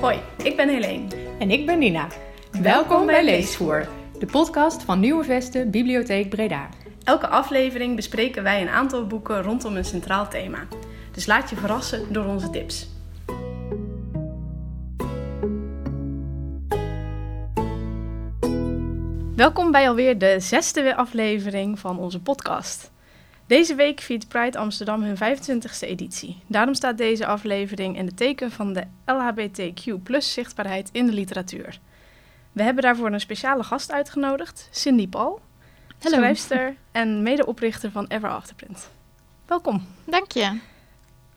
Hoi, ik ben Helene. En ik ben Nina. Welkom bij Leesvoer, de podcast van Nieuwe Vesten Bibliotheek Breda. Elke aflevering bespreken wij een aantal boeken rondom een centraal thema. Dus laat je verrassen door onze tips. Welkom bij alweer de zesde aflevering van onze podcast. Deze week viert Pride Amsterdam hun 25e editie. Daarom staat deze aflevering in het teken van de LHBTQ zichtbaarheid in de literatuur. We hebben daarvoor een speciale gast uitgenodigd, Cindy Paul, Hallo. schrijfster en medeoprichter van Ever Afterprint. Welkom. Dank je.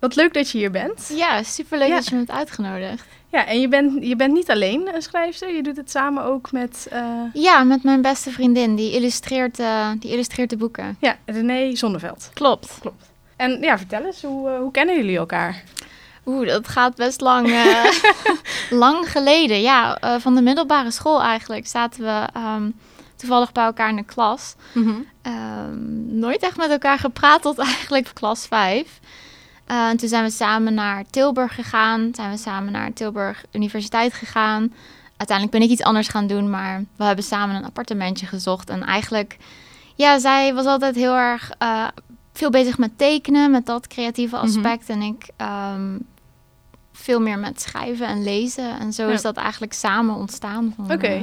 Wat leuk dat je hier bent. Ja, superleuk Ja. dat je me hebt uitgenodigd. Ja, en je bent, je bent niet alleen een schrijfster, je doet het samen ook met eh, Ja, met mijn beste vriendin. Die illustreert, eh, die illustreert de boeken. ja, René Zonneveld. Klopt. Klopt. En ja, vertel eens, hoe, eh, hoe kennen jullie elkaar? Oeh, dat gaat best lang, lang geleden. Ja, van de middelbare school eigenlijk zaten we ehm, toevallig bij elkaar in de klas. Ehm, nooit echt met elkaar gepraat tot eigenlijk klas 5. Eh, en toen zijn we samen naar Tilburg gegaan. Zijn we samen naar Tilburg Universiteit gegaan. Uiteindelijk ben ik iets anders gaan doen, maar we hebben samen een appartementje gezocht. En eigenlijk, ja, zij was altijd heel erg eh, veel bezig met tekenen, met dat creatieve Mhm. aspect. En ik ehm, veel meer met schrijven en lezen. En zo Ja. is dat eigenlijk samen ontstaan. Oké.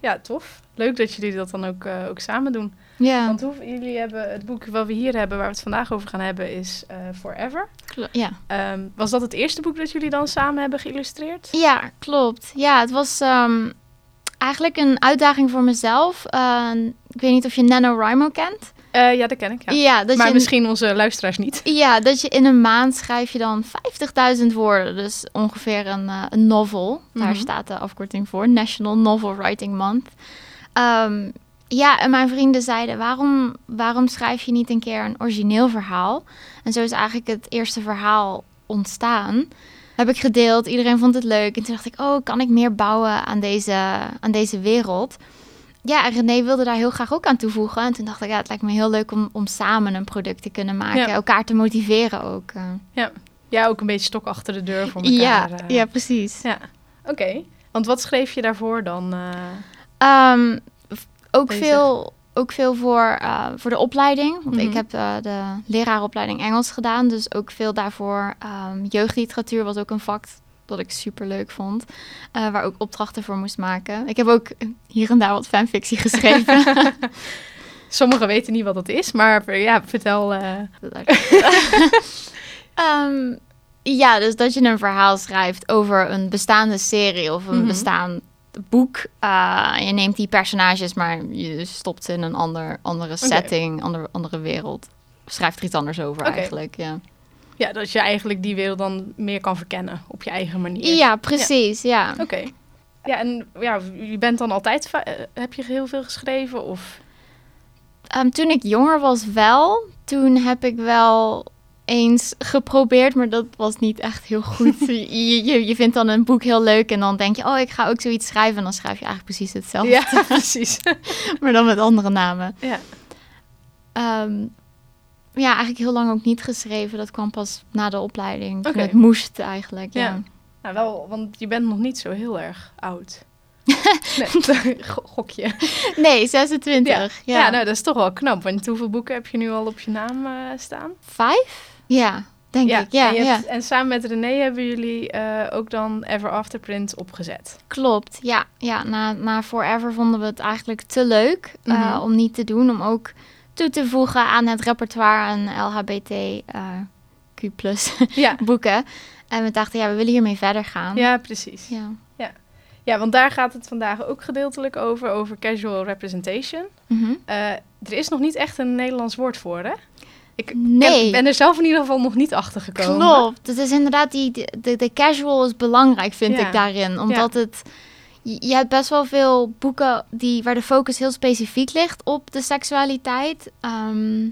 Ja, tof. Leuk dat jullie dat dan ook, eh, ook samen doen. ja, Want hoe, jullie hebben het boek wat we hier hebben, waar we het vandaag over gaan hebben, is eh, Forever. ja. Ehm, was dat het eerste boek dat jullie dan samen hebben geïllustreerd? Ja, klopt. Ja, het was ehm, eigenlijk een uitdaging voor mezelf. Eh, ik weet niet of je NaNoWriMo kent. Eh, ja, dat ken ik. Ja. Ja, dat maar je in- misschien onze luisteraars niet. Ja, dat je in een maand schrijf je dan 50.000 woorden. Dus ongeveer een, een novel. Daar Mhm. staat de afkorting voor. National Novel Writing Month. Ehm, ja, en mijn vrienden zeiden, waarom, waarom schrijf je niet een keer een origineel verhaal? En zo is eigenlijk het eerste verhaal ontstaan. Heb ik gedeeld, iedereen vond het leuk. En toen dacht ik, oh, kan ik meer bouwen aan deze, aan deze wereld? Ja, en René wilde daar heel graag ook aan toevoegen. En toen dacht ik, ja, het lijkt me heel leuk om, om samen een product te kunnen maken. Ja. Elkaar te motiveren ook. eh. Ja, ook een beetje stok achter de deur voor elkaar. ja, eh. ja, precies. Ja, oké. Want wat schreef je daarvoor dan? eh? Ehm, ook, Bezig. veel, ook veel voor, eh, voor de opleiding. Want Mhm. ik heb eh, de leraaropleiding Engels gedaan. Dus ook veel daarvoor. Ehm, jeugdliteratuur was ook een vak dat ik super leuk vond. eh, waar ook opdrachten voor moest maken. Ik heb ook hier en daar wat fanfictie geschreven. Sommigen weten niet wat dat is, maar ja, vertel. eh. Ehm, ja, dus dat je een verhaal schrijft over een bestaande serie of een Mhm. bestaand boek. Eh, je neemt die personages, maar je stopt ze in een ander, andere setting, andere, andere wereld. Schrijft er iets anders over eigenlijk, ja. Ja, dat je eigenlijk die wereld dan meer kan verkennen op je eigen manier. Ja, precies, ja. Oké. Ja, en ja, je bent dan altijd... eh, heb je heel veel geschreven of... Ehm, toen ik jonger was wel, toen heb ik wel eens geprobeerd, maar dat was niet echt heel goed. je, je, je vindt dan een boek heel leuk en dan denk je, oh, ik ga ook zoiets schrijven. En dan schrijf je eigenlijk precies hetzelfde, Ja, precies. maar dan met andere namen. ja. Ehm, ja, eigenlijk heel lang ook niet geschreven. Dat kwam pas na de opleiding. Oké. het moest eigenlijk, ja. Ja. Nou, wel, want je bent nog niet zo heel erg oud. nee, go- gokje. Nee, 26. Ja, Ja. nou, dat is toch wel knap. Want hoeveel boeken heb je nu al op je naam eh, staan? Vijf? Ja, denk ik. Ja, en, ja. hebt- en samen met René hebben jullie eh, ook dan Ever Afterprint opgezet. klopt. Ja, ja na, na Forever vonden we het eigenlijk te leuk eh, Mhm. om niet te doen. Om ook toe te voegen aan het repertoire aan LHBT eh, Q Ja, boeken. En we dachten, ja, we willen hiermee verder gaan. ja precies. Ja. Ja, want daar gaat het vandaag ook gedeeltelijk over, over casual representation. Mhm. Er is nog niet echt een Nederlands woord voor, hè? Ik Nee. ben er zelf in ieder geval nog niet achter gekomen. Klopt. Het is inderdaad die, de, de casual is belangrijk, vind Ja. ik daarin. Omdat het. Je hebt best wel veel boeken die, waar de focus heel specifiek ligt op de seksualiteit. Ehm,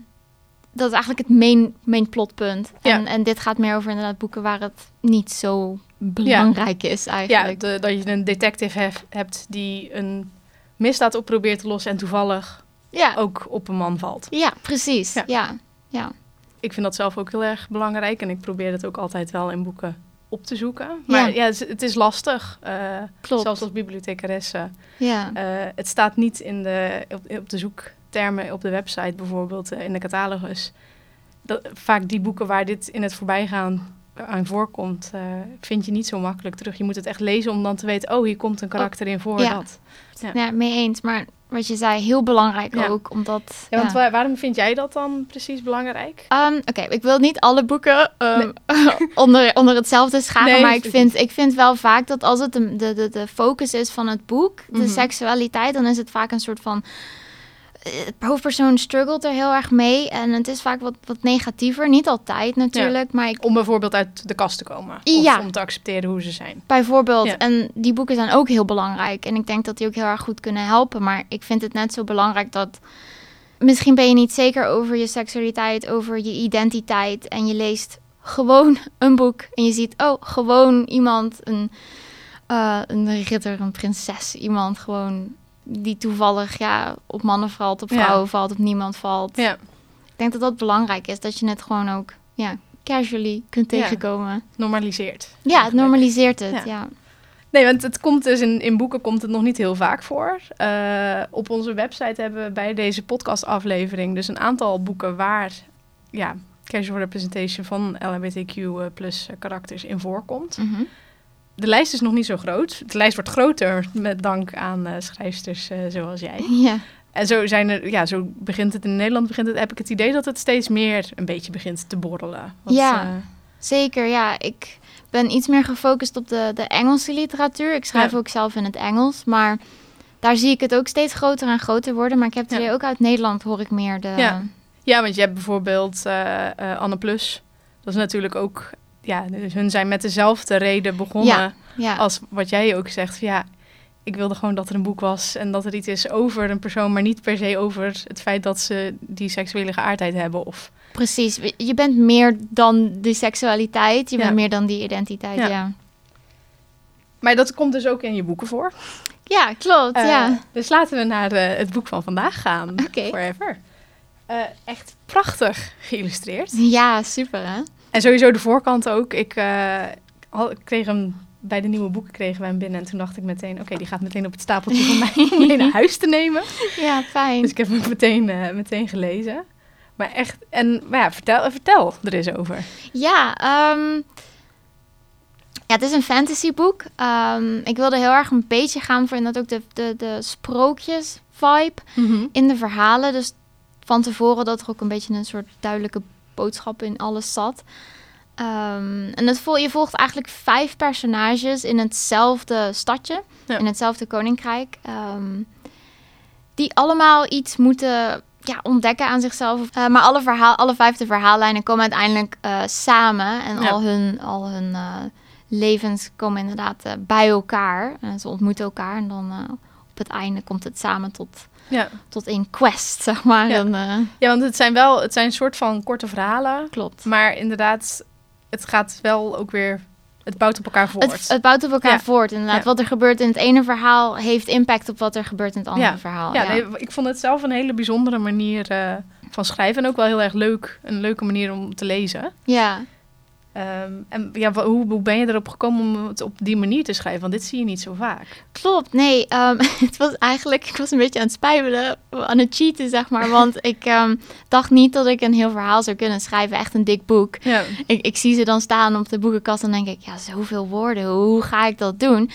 dat is eigenlijk het main, main plotpunt. Ja. En, en dit gaat meer over inderdaad boeken waar het niet zo belangrijk is Ja, eigenlijk. de- dat je een detective hef- hebt die een misdaad op probeert te lossen en toevallig Ja, ook op een man valt. ja precies. Ja. Ja. Ik vind dat zelf ook heel erg belangrijk en ik probeer dat ook altijd wel in boeken op te zoeken. Maar ja, het, het is lastig. eh, Klopt. Zelfs als bibliothecaresse. Ja. Eh, het staat niet in de, op, op de zoektermen op de website bijvoorbeeld, eh, in de catalogus. Dat, vaak die boeken waar dit in het voorbijgaan aan voorkomt, vind je niet zo makkelijk terug. Je moet het echt lezen om dan te weten, oh, hier komt een karakter in voor ja. dat. Ja. ja, mee eens. Maar wat je zei, heel belangrijk Ja. ook, omdat... Ja, want ja. waarom vind jij dat dan precies belangrijk? Ehm, Oké, ik wil niet alle boeken ehm, onder, onder hetzelfde scharen, Nee, maar ik vind, ik vind wel vaak dat als het de, de, de, de focus is van het boek, de Mhm. seksualiteit, dan is het vaak een soort van... eh, De hoofdpersoon struggelt er heel erg mee en het is vaak wat, wat negatiever. Niet altijd natuurlijk, maar ik, Om bijvoorbeeld uit de kast te komen. Of Ja. om te accepteren hoe ze zijn. bijvoorbeeld, Ja. en die boeken zijn ook heel belangrijk. En ik denk dat die ook heel erg goed kunnen helpen. Maar ik vind het net zo belangrijk dat... Misschien ben je niet zeker over je seksualiteit, over je identiteit. En je leest gewoon een boek. En je ziet, oh, gewoon iemand, een, eh, een ridder, een prinses. Iemand gewoon die toevallig ja, op mannen valt, op Ja. vrouwen valt, op niemand valt. Ja, Ik denk dat dat belangrijk is. Dat je het gewoon ook ja, casually kunt tegenkomen. normaliseert. Ja, het normaliseert het. Ja. ja. Nee, want het komt dus in, in boeken komt het nog niet heel vaak voor. Eh, op onze website hebben we bij deze podcastaflevering dus een aantal boeken waar ja, casual representation van LHBTQ eh, plus eh, karakters in voorkomt. Mhm. De lijst is nog niet zo groot. De lijst wordt groter met dank aan eh schrijfsters eh, zoals jij. Ja. En zo zijn er, ja, zo begint het in Nederland. Begint het, heb ik het idee dat het steeds meer een beetje begint te borrelen. Want, Ja. eh, Zeker, ja. Ik ben iets meer gefocust op de, de Engelse literatuur. Ik schrijf Ja. ook zelf in het Engels, maar daar zie ik het ook steeds groter en groter worden. Maar ik heb het Ja. ook uit Nederland hoor ik meer de... Ja. Ja, want je hebt bijvoorbeeld Anne Plus. Dat is natuurlijk ook... Ja, dus hun zijn met dezelfde reden begonnen Ja, ja. als wat jij ook zegt. Ja, ik wilde gewoon dat er een boek was en dat er iets is over een persoon, maar niet per se over het feit dat ze die seksuele geaardheid hebben. Of, precies. Je bent meer dan die seksualiteit, je Ja. bent meer dan die identiteit, Ja. ja. maar dat komt dus ook in je boeken voor. Ja, klopt, Eh, ja. Dus laten we naar eh, het boek van vandaag gaan. Oké. Forever. Eh, echt prachtig geïllustreerd. Ja, super hè? En sowieso de voorkant ook. Ik, eh, ik kreeg hem bij de nieuwe boeken kregen we hem binnen. En toen dacht ik meteen, oké, die gaat meteen op het stapeltje van mij om mee naar huis te nemen. Ja, fijn. Dus ik heb hem meteen, eh, meteen gelezen. Maar echt, en maar ja, vertel, vertel er eens over. Ja, ehm, ja, het is een fantasyboek. Ehm, ik wilde heel erg een beetje gaan voor inderdaad ook de, de, de sprookjes vibe in de verhalen. Dus van tevoren dat er ook een beetje een soort duidelijke boodschap in alles zat. Ehm, en het vol, je volgt eigenlijk vijf personages in hetzelfde stadje, Ja. in hetzelfde koninkrijk. ehm, die allemaal iets moeten ja, ontdekken aan zichzelf. Eh, maar alle, verhaal, alle vijfde verhaallijnen komen uiteindelijk eh, samen. En Ja. al hun, al hun eh, levens komen inderdaad bij elkaar. En ze ontmoeten elkaar. En dan op het einde komt het samen tot, Ja. tot een quest, zeg maar. Ja. En, eh, ja, want het zijn wel, het zijn een soort van korte verhalen. klopt. Maar inderdaad, het gaat wel ook weer, het bouwt op elkaar voort. Het, het bouwt op elkaar Ja. voort, inderdaad. Ja. Wat er gebeurt in het ene verhaal heeft impact op wat er gebeurt in het andere Ja. verhaal. ja, Nee, ik vond het zelf een hele bijzondere manier eh, van schrijven. En ook wel heel erg leuk, een leuke manier om te lezen. ja. Ehm, en ja, hoe, hoe ben je erop gekomen om het op die manier te schrijven? Want dit zie je niet zo vaak. Klopt, nee. ehm, het was eigenlijk, ik was een beetje aan het spijbelen, aan het cheaten, zeg maar. Want ik ehm, dacht niet dat ik een heel verhaal zou kunnen schrijven, echt een dik boek. Ja, Ik, ik zie ze dan staan op de boekenkast en denk ik, ja, zoveel woorden, hoe ga ik dat doen?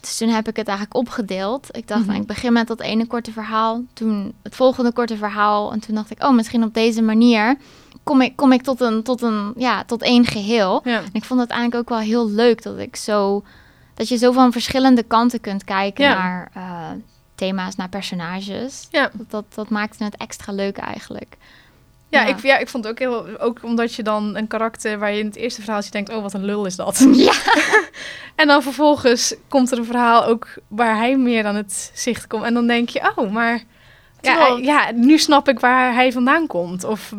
Dus toen heb ik het eigenlijk opgedeeld. Ik dacht, Mhm. nou, ik begin met dat ene korte verhaal, toen het volgende korte verhaal. En toen dacht ik, oh, misschien op deze manier kom ik, kom ik tot, een, tot, een, ja, tot één geheel. ja. En ik vond het eigenlijk ook wel heel leuk dat ik zo dat je zo van verschillende kanten kunt kijken Ja. naar eh, thema's, naar personages. Ja. Dat, dat, dat maakte het extra leuk eigenlijk. Ja, Ja. Ik, ja, ik vond het ook heel... Ook omdat je dan een karakter waar je in het eerste verhaal ziet denkt... Oh, wat een lul is dat. Ja. en dan vervolgens komt er een verhaal ook waar hij meer aan het zicht komt. En dan denk je, oh, maar... Ja, ja, nu snap ik waar hij vandaan komt. Of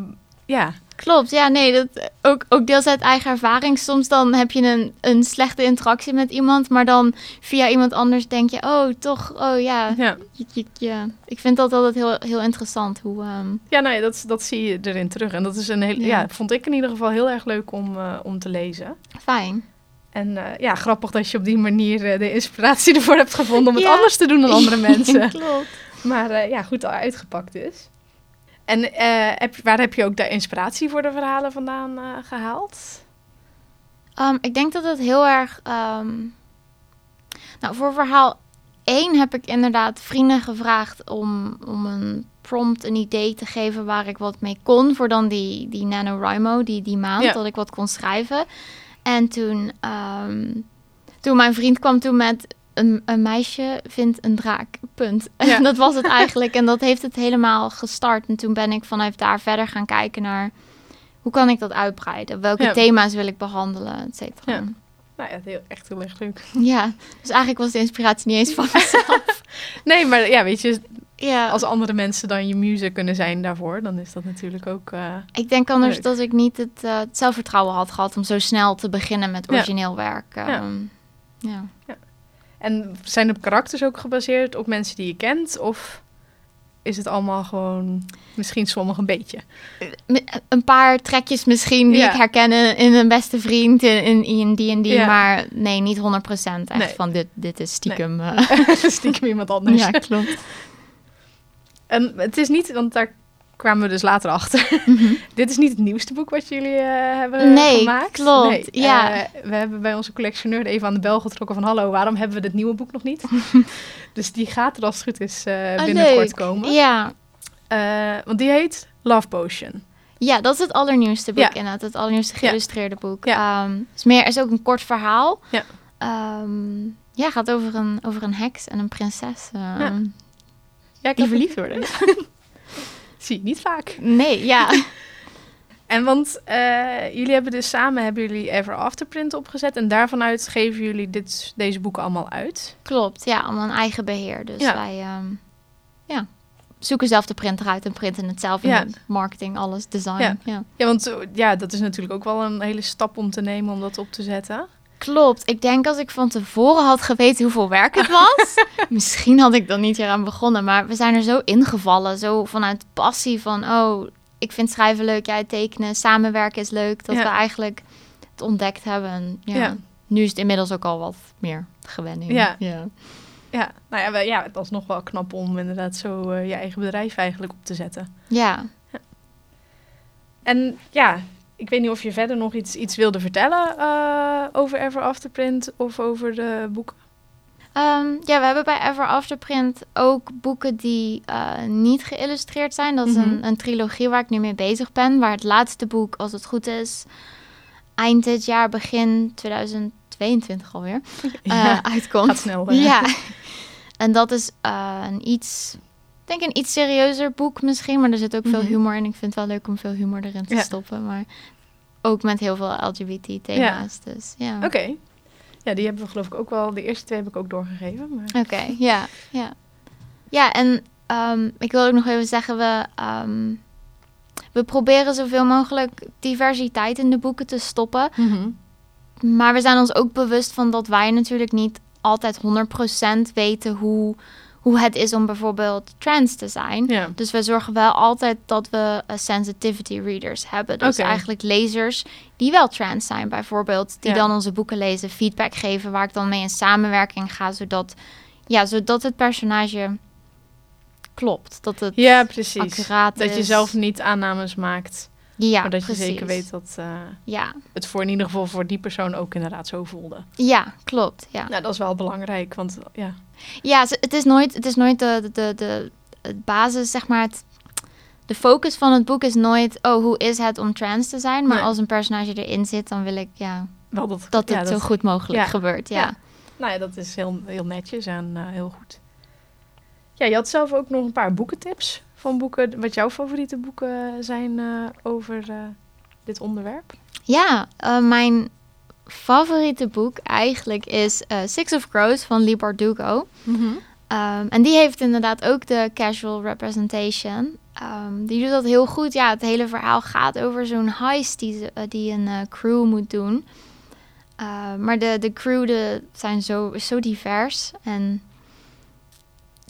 ja, Klopt, ja, nee, dat, ook, ook deels uit eigen ervaring. Soms dan heb je een, een slechte interactie met iemand, maar dan via iemand anders denk je, oh, toch, oh ja. ja. Ik vind dat altijd heel, heel interessant hoe... ehm, Ja, nee, dat, dat zie je erin terug. En dat is een heel, ja. Ja. vond ik in ieder geval heel erg leuk om, eh, om te lezen. fijn. En eh, ja, grappig dat je op die manier eh, de inspiratie ervoor hebt gevonden om het anders te doen dan andere mensen. Klopt. Maar ja, goed al uitgepakt dus. En eh, heb, waar heb je ook de inspiratie voor de verhalen vandaan eh, gehaald? Ehm, ik denk dat het heel erg. ehm, nou, voor verhaal 1 heb ik inderdaad vrienden gevraagd om, om een prompt, een idee te geven waar ik wat mee kon. Voor dan die, die NaNoWriMo, die, die maand, Ja. dat ik wat kon schrijven. En toen, ehm, toen mijn vriend kwam toen met een, een meisje vindt een draak, punt. Ja. En dat was het eigenlijk. En dat heeft het helemaal gestart. En toen ben ik vanuit daar verder gaan kijken naar... Hoe kan ik dat uitbreiden? Welke Ja. thema's wil ik behandelen, et cetera. Ja. Nou ja, heel, echt heel erg leuk. Ja, dus eigenlijk was de inspiratie niet eens van mezelf. Nee, maar ja, weet je, ja, als andere mensen dan je muze kunnen zijn daarvoor, dan is dat natuurlijk ook... eh, ik denk anders Leuk. dat ik niet het, eh, het zelfvertrouwen had gehad om zo snel te beginnen met origineel werk. Ja. Ehm, ja. En zijn de karakters ook gebaseerd op mensen die je kent? Of is het allemaal gewoon, misschien sommige een beetje? Een paar trekjes misschien die Ja. ik herken in, een beste vriend, in, die en die. Ja. Maar nee, niet 100% echt Nee. van dit, dit is stiekem. eh, Stiekem iemand anders. ja, klopt. En het is niet, want daar kwamen we dus later achter. Mhm. Dit is niet het nieuwste boek wat jullie eh, hebben Nee, gemaakt. klopt, ja. eh, we hebben bij onze collectioneur even aan de bel getrokken van... hallo, waarom hebben we dit nieuwe boek nog niet? dus die gaat er als het goed is Oh, binnenkort komen. Ja. Want die heet Love Potion. ja, dat is het allernieuwste boek Ja. inderdaad. Het allernieuwste geïllustreerde boek. Ja. Ehm, is meer, is ook een kort verhaal. Ja. Ehm, ja, gaat over een, over een heks en een prinses. ehm, Ja. Ja, ik Die had- verliefd worden. Zie je niet vaak. Nee, ja. En want eh, jullie hebben dus samen hebben jullie Ever After print opgezet. En daarvanuit geven jullie dit, deze boeken allemaal uit. Klopt, ja, allemaal een eigen beheer. Dus Ja. wij ehm, ja, zoeken zelf de printer uit en printen het zelf. Ja. En doen marketing, alles, design. Ja. Ja. Ja, want eh, ja, dat is natuurlijk ook wel een hele stap om te nemen om dat op te zetten. Klopt. Ik denk als ik van tevoren had geweten hoeveel werk het was, misschien had ik dan niet eraan begonnen. Maar we zijn er zo ingevallen, zo vanuit passie van, oh, ik vind schrijven leuk, jij tekenen, samenwerken is leuk. Dat Ja. we eigenlijk het ontdekt hebben. En ja, Ja. Nu is het inmiddels ook al wat meer gewenning. Ja. ja. Ja, nou ja, ja, het was nog wel knap om inderdaad zo eh, je eigen bedrijf eigenlijk op te zetten. ja. En ja, ik weet niet of je verder nog iets, iets wilde vertellen eh, over Ever After print of over de boeken. Ehm, ja, we hebben bij Ever Afterprint ook boeken die eh, niet geïllustreerd zijn. Dat is Mhm. een, een trilogie waar ik nu mee bezig ben. Waar het laatste boek, als het goed is, eind dit jaar, begin 2022 alweer, eh, Ja, uitkomt. gaat snel. Ja. En dat is een iets, denk een iets serieuzer boek misschien. Maar er zit ook veel Mhm. humor in. Ik vind het wel leuk om veel humor erin te Ja. stoppen. Maar ook met heel veel LGBT-thema's. Dus ja. Oké. Ja, die hebben we geloof ik ook wel. De eerste twee heb ik ook doorgegeven. Maar... Oké, ja, ja. Ja, en ehm, ik wil ook nog even zeggen, we, ehm, we proberen zoveel mogelijk diversiteit in de boeken te stoppen. Mhm. Maar we zijn ons ook bewust van dat wij natuurlijk niet altijd 100% weten hoe, hoe het is om bijvoorbeeld trans te zijn. Ja. Dus we zorgen wel altijd dat we eh, sensitivity readers hebben. Dus eigenlijk lezers die wel trans zijn, bijvoorbeeld. Die Ja. dan onze boeken lezen, feedback geven, waar ik dan mee in samenwerking ga, zodat, ja, zodat het personage klopt. Dat het ja, precies. accuraat Dat is. je zelf niet aannames maakt. Ja, maar dat precies. je zeker weet dat eh, Ja, het voor in ieder geval voor die persoon ook inderdaad zo voelde. ja, klopt. Ja, Nou, dat is wel belangrijk. Want ja, ja het is nooit, het is nooit de, de, de, basis, zeg maar. Het, de focus van het boek is nooit, oh, hoe is het om trans te zijn? Maar Nee. als een personage erin zit, dan wil ik ja, wel dat, dat het zo goed mogelijk ja. gebeurt. Ja. Ja. Nou ja, dat is heel, heel netjes en eh, heel goed. Ja, je had zelf ook nog een paar boekentips van boeken. Wat jouw favoriete boeken zijn eh, over eh, dit onderwerp? Ja, eh, mijn favoriete boek eigenlijk is Six of Crows van Lee Bardugo. Ehm, en die heeft inderdaad ook de casual representation. Ehm, die doet dat heel goed. Ja, het hele verhaal gaat over zo'n heist die, die een crew moet doen. Eh, maar de, de crew de, zijn zo, zo divers. En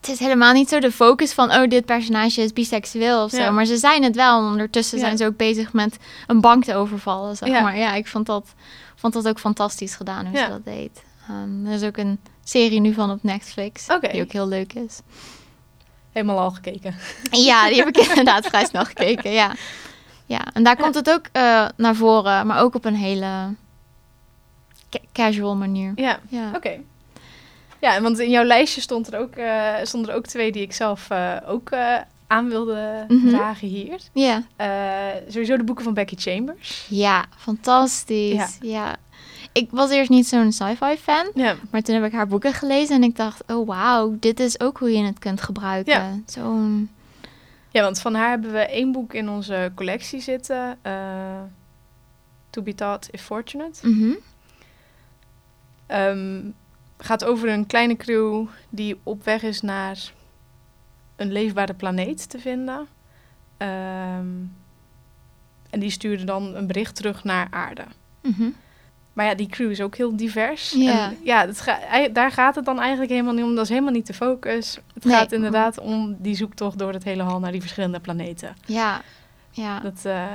het is helemaal niet zo de focus van, oh, dit personage is biseksueel of zo. Ja. Maar ze zijn het wel. En ondertussen Ja. zijn ze ook bezig met een bank te overvallen, zeg Ja. maar. Ja, ik vond dat, vond dat ook fantastisch gedaan hoe ze dat deed. Ehm, er is ook een serie nu van op Netflix, die ook heel leuk is. Helemaal al gekeken. Ja, die heb ik inderdaad vrij snel gekeken, ja. Ja, en daar komt het ook eh, naar voren, maar ook op een hele ca- casual manier. Ja, Ja. oké. Ja, want in jouw lijstje stond er ook, eh, stonden er ook twee die ik zelf eh, ook eh, aan wilde Mhm. dragen hier. Ja. Sowieso de boeken van Becky Chambers. Ja, fantastisch. Ja. Ja. Ik was eerst niet zo'n sci-fi fan, Ja, maar toen heb ik haar boeken gelezen en ik dacht, oh wauw, dit is ook hoe je het kunt gebruiken. Ja. Zo'n, ja want van haar hebben we één boek in onze collectie zitten. to be Taught if Fortunate. mhm. Ehm, gaat over een kleine crew die op weg is naar een leefbare planeet te vinden. Ehm, en die stuurde dan een bericht terug naar aarde. Mhm. Maar ja, die crew is ook heel divers. Ja. En ja, het ga- daar gaat het dan eigenlijk helemaal niet om. Dat is helemaal niet de focus. Het Nee. gaat inderdaad om die zoektocht door het hele hal naar die verschillende planeten. ja, ja. Dat, eh,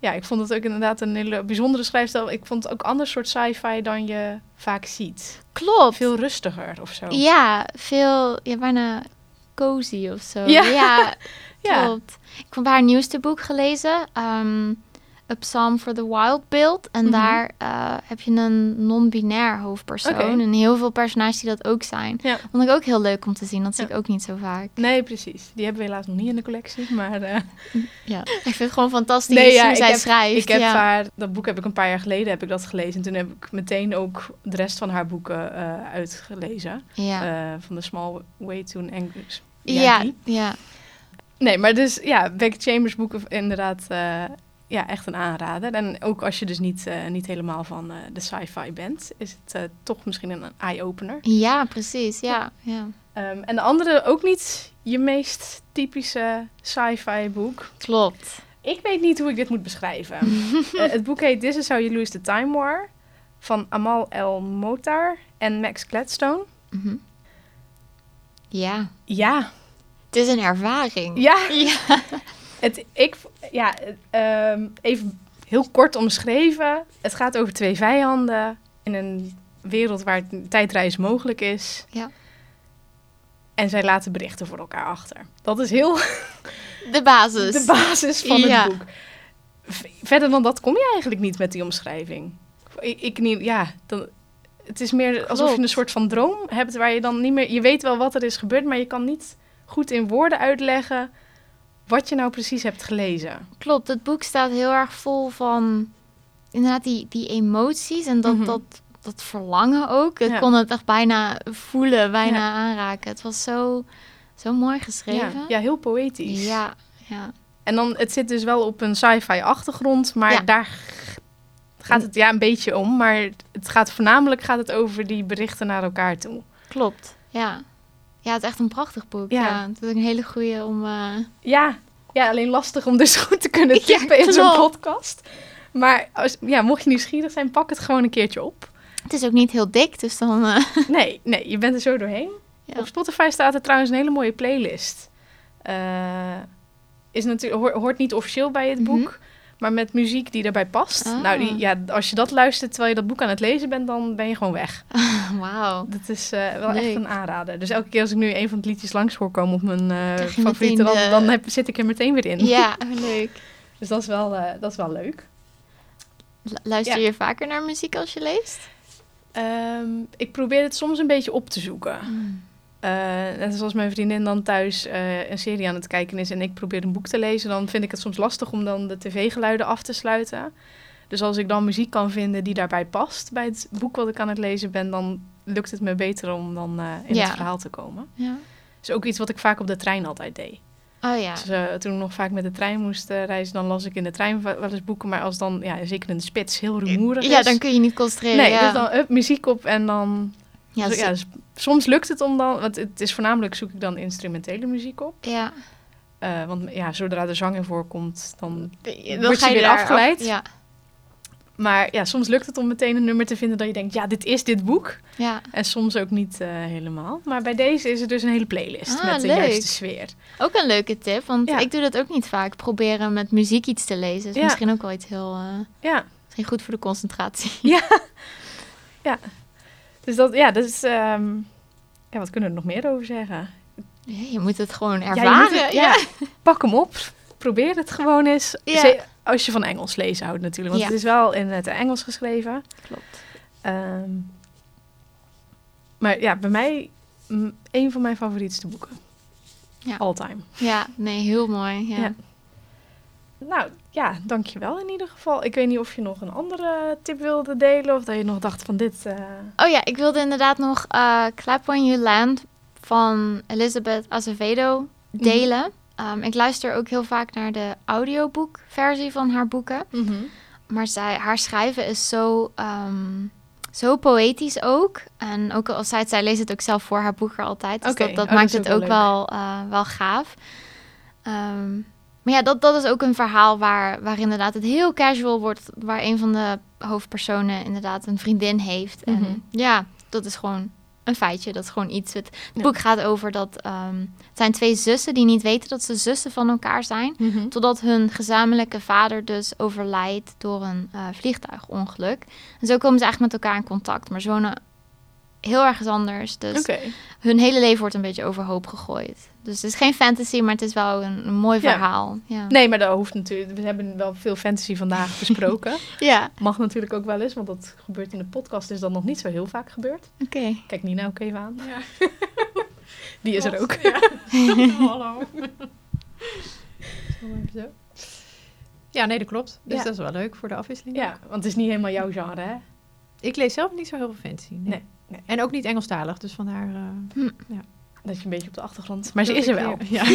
ja, ik vond het ook inderdaad een hele bijzondere schrijfstijl. Ik vond het ook ander soort sci-fi dan je vaak ziet. klopt. Veel rustiger of zo. Ja, veel, ja, bijna cozy of zo. Ja. ja, Ja. klopt. Ik heb haar nieuwste boek gelezen, ehm, A Psalm for the Wild Build. En Mhm. daar eh, heb je een non-binair hoofdpersoon. En heel veel personages die dat ook zijn. Ja. Vond ik ook heel leuk om te zien. Dat zie Ja. ik ook niet zo vaak. Nee, precies. Die hebben we helaas nog niet in de collectie. Maar eh, Ja. Ik vind het gewoon fantastisch Nee, ja, hoe zij heb- schrijft. ik heb ja. haar, dat boek heb ik een paar jaar geleden heb ik dat gelezen. En toen heb ik meteen ook de rest van haar boeken eh, uitgelezen. ja. Van The Small Way to an Angry ja, ja. Nee, maar dus ja, Becky Chambers boeken inderdaad ja, echt een aanrader. En ook als je dus niet, eh, niet helemaal van eh, de sci-fi bent, is het eh, toch misschien een eye-opener. Ja, precies. Ja, ja. Ehm, en de andere ook niet je meest typische sci-fi boek. Klopt. Ik weet niet hoe ik dit moet beschrijven. Het boek heet This is How You Lose the Time War van Amal El Motar en Max Gladstone. Mhm. Ja, Ja, het is een ervaring. ja. Ja. Het, ik, ja, ehm, even heel kort omschreven. Het gaat over twee vijanden in een wereld waar tijdreis mogelijk is. Ja. En zij laten berichten voor elkaar achter. Dat is heel De basis. de basis van Ja. het boek. Verder dan dat kom je eigenlijk niet met die omschrijving. Ik, ik niet, ja, dan, het is meer alsof je een soort van droom hebt waar je dan niet meer... Je weet wel wat er is gebeurd, maar je kan niet goed in woorden uitleggen wat je nou precies hebt gelezen. Klopt, het boek staat heel erg vol van inderdaad die, die emoties en dat, Mhm. dat, dat verlangen ook. Ik Ja. kon het echt bijna voelen, bijna Ja. aanraken. Het was zo, zo mooi geschreven. Ja, ja, heel poëtisch. ja, ja. En dan, het zit dus wel op een sci-fi achtergrond, maar daar gaat het ja een beetje om. Maar het gaat voornamelijk gaat het over die berichten naar elkaar toe. klopt. Ja. Ja, het is echt een prachtig boek. Ja. Ja. Het is een hele goede om... eh, Ja, ja, alleen lastig om dus goed te kunnen Ja, tippen in zo'n podcast. Maar als, ja, mocht je nieuwsgierig zijn, pak het gewoon een keertje op. Het is ook niet heel dik, dus dan... eh, Nee, nee, je bent er zo doorheen. Ja. Op Spotify staat er trouwens een hele mooie playlist. Eh, is natuurlijk, hoort, niet officieel bij het boek, Mhm. Maar met muziek die erbij past. Ah. Nou, die, ja, als je dat luistert terwijl je dat boek aan het lezen bent, dan ben je gewoon weg. Wauw. Dat is eh, wel echt een aanrader. Dus elke keer als ik nu een van de liedjes langs hoor komen op mijn eh favorieten, dan, de- dan heb, zit ik er meteen weer in. Ja, leuk. Dus dat is wel, eh, dat is wel leuk. Lu- Luister Ja. je vaker naar muziek als je leest? Ehm, ik probeer het soms een beetje op te zoeken. Mm. Eh, net zoals mijn vriendin dan thuis eh, een serie aan het kijken is en ik probeer een boek te lezen, dan vind ik het soms lastig om dan de tv-geluiden af te sluiten. Dus als ik dan muziek kan vinden die daarbij past bij het boek wat ik aan het lezen ben, dan lukt het me beter om dan eh, in Ja. het verhaal te komen. Ja. Dat is ook iets wat ik vaak op de trein altijd deed. Oh ja. Dus, toen ik nog vaak met de trein moest reizen, dan las ik in de trein wel eens boeken. Maar als dan, ja, zeker in de spits, heel rumoerig Ja, is. dan kun je niet concentreren. Nee, ja. dus dan up, muziek op en dan... ja, dus, ja, dus soms lukt het om dan... Want het is voornamelijk zoek ik dan instrumentele muziek op. ja. Eh, want ja, zodra er zang in voorkomt, dan... Dan Word je weer afgeleid? af- ja. Maar ja, soms lukt het om meteen een nummer te vinden dat je denkt, ja, dit is dit boek. Ja, En soms ook niet eh, helemaal. Maar bij deze is er dus een hele playlist Ah, met de leuk. juiste sfeer. ook een leuke tip, want Ja. ik doe dat ook niet vaak. Proberen met muziek iets te lezen. is Ja. misschien ook wel iets heel... eh, Ja, misschien goed voor de concentratie. dus dat, ja, dat is... ehm, ja, wat kunnen we er nog meer over zeggen? Je moet het gewoon ervaren. het- ja, pak hem op. Probeer het gewoon eens. Ja. Als je van Engels lezen houdt natuurlijk. Want het is wel in het Engels geschreven. Klopt. Ehm, maar ja, bij mij een van mijn favorietste boeken. Ja. All time. Ja, nee, heel mooi. Ja. Nou, ja, dankjewel in ieder geval. Ik weet niet of je nog een andere tip wilde delen. Of dat je nog dacht van dit... eh, Oh ja, ik wilde inderdaad nog eh Clap When You Land van Elizabeth Azevedo delen. Ehm, ik luister ook heel vaak naar de audioboekversie van haar boeken. Maar zij, haar schrijven is zo, ehm, zo poëtisch ook. En ook zij het zij leest het ook zelf voor haar boeken altijd. Dus Oké, dat, dat oh, maakt het ook wel wel, eh, wel gaaf. Ehm, maar ja, dat, dat is ook een verhaal waar, waar inderdaad het heel casual wordt. Waar een van de hoofdpersonen inderdaad een vriendin heeft. Mhm. En ja, dat is gewoon een feitje. Dat is gewoon iets. Het, Ja. boek gaat over dat ehm, het zijn twee zussen die niet weten dat ze zussen van elkaar zijn. Totdat hun gezamenlijke vader dus overlijdt door een eh, vliegtuigongeluk. En zo komen ze eigenlijk met elkaar in contact. Maar ze wonen heel erg anders. Dus hun hele leven wordt een beetje overhoop gegooid. Dus het is geen fantasy, maar het is wel een, een mooi Ja. verhaal. Ja. Nee, maar dat hoeft natuurlijk. We hebben wel veel fantasy vandaag besproken. Ja, Mag natuurlijk ook wel eens, want dat gebeurt in de podcast is dan nog niet zo heel vaak gebeurd. oké. Kijk Nina ook even aan. Die is er ook. Hallo. Zo. Ja, nee, dat klopt. Dus Ja. dat is wel leuk voor de afwisseling. Ja, want het is niet helemaal jouw genre, hè? Ik lees zelf niet zo heel veel fantasy. Nee. En ook niet Engelstalig, dus vandaar... eh, Dat je een beetje op de achtergrond. Maar ze is er wel. Ja.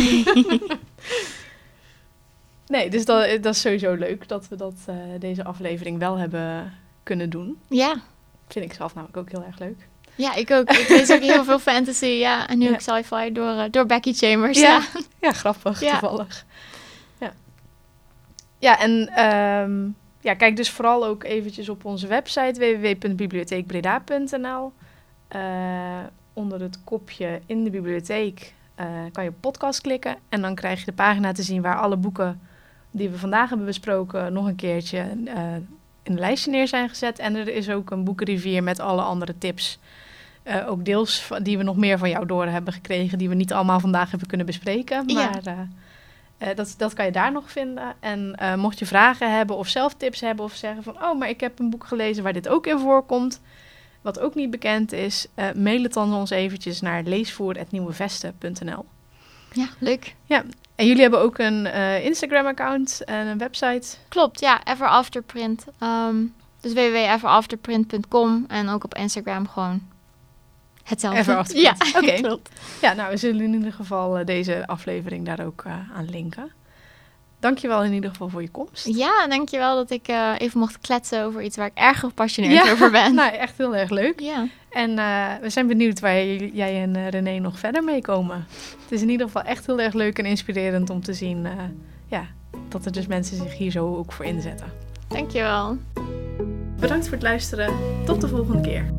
Nee, dus dat, dat is sowieso leuk dat we dat, eh, deze aflevering wel hebben kunnen doen. Ja. Vind ik zelf namelijk ook heel erg leuk. ja, ik ook. Ik lees ook heel veel fantasy. Ja, en nu Ja. ook sci-fi door, eh, door Becky Chambers. Ja. Ja. Ja, grappig, Ja. toevallig. Ja, ja en ehm, ja, kijk dus vooral ook eventjes op onze website www.bibliotheekbreda.nl. Eh, onder het kopje in de bibliotheek eh, kan je op podcast klikken. En dan krijg je de pagina te zien waar alle boeken die we vandaag hebben besproken nog een keertje eh, in een lijstje neer zijn gezet. En er is ook een boekenrivier met alle andere tips. Ook deels die we nog meer van jou door hebben gekregen, die we niet allemaal vandaag hebben kunnen bespreken. Ja. Maar eh, dat, dat kan je daar nog vinden. En mocht je vragen hebben of zelf tips hebben of zeggen van... oh, maar ik heb een boek gelezen waar dit ook in voorkomt... wat ook niet bekend is, eh, mail het dan ons eventjes naar leesvoer.nieuwevesten.nl. ja, leuk. En jullie hebben ook een eh, Instagram-account en een website. Klopt, ja, Ever Afterprint. Ehm, dus www.everafterprint.com en ook op Instagram gewoon hetzelfde. Ever Afterprint. Ja, Oké. klopt. Ja, nou, we zullen in ieder geval eh, deze aflevering daar ook aan linken. Dankjewel in ieder geval voor je komst. Ja, dankjewel dat ik eh, even mocht kletsen over iets waar ik erg gepassioneerd over ben. Nou, echt heel erg leuk. Ja, En eh, we zijn benieuwd waar jij en eh, René nog verder mee komen. Het is in ieder geval echt heel erg leuk en inspirerend om te zien eh, ja, dat er dus mensen zich hier zo ook voor inzetten. dankjewel. Bedankt voor het luisteren. Tot de volgende keer.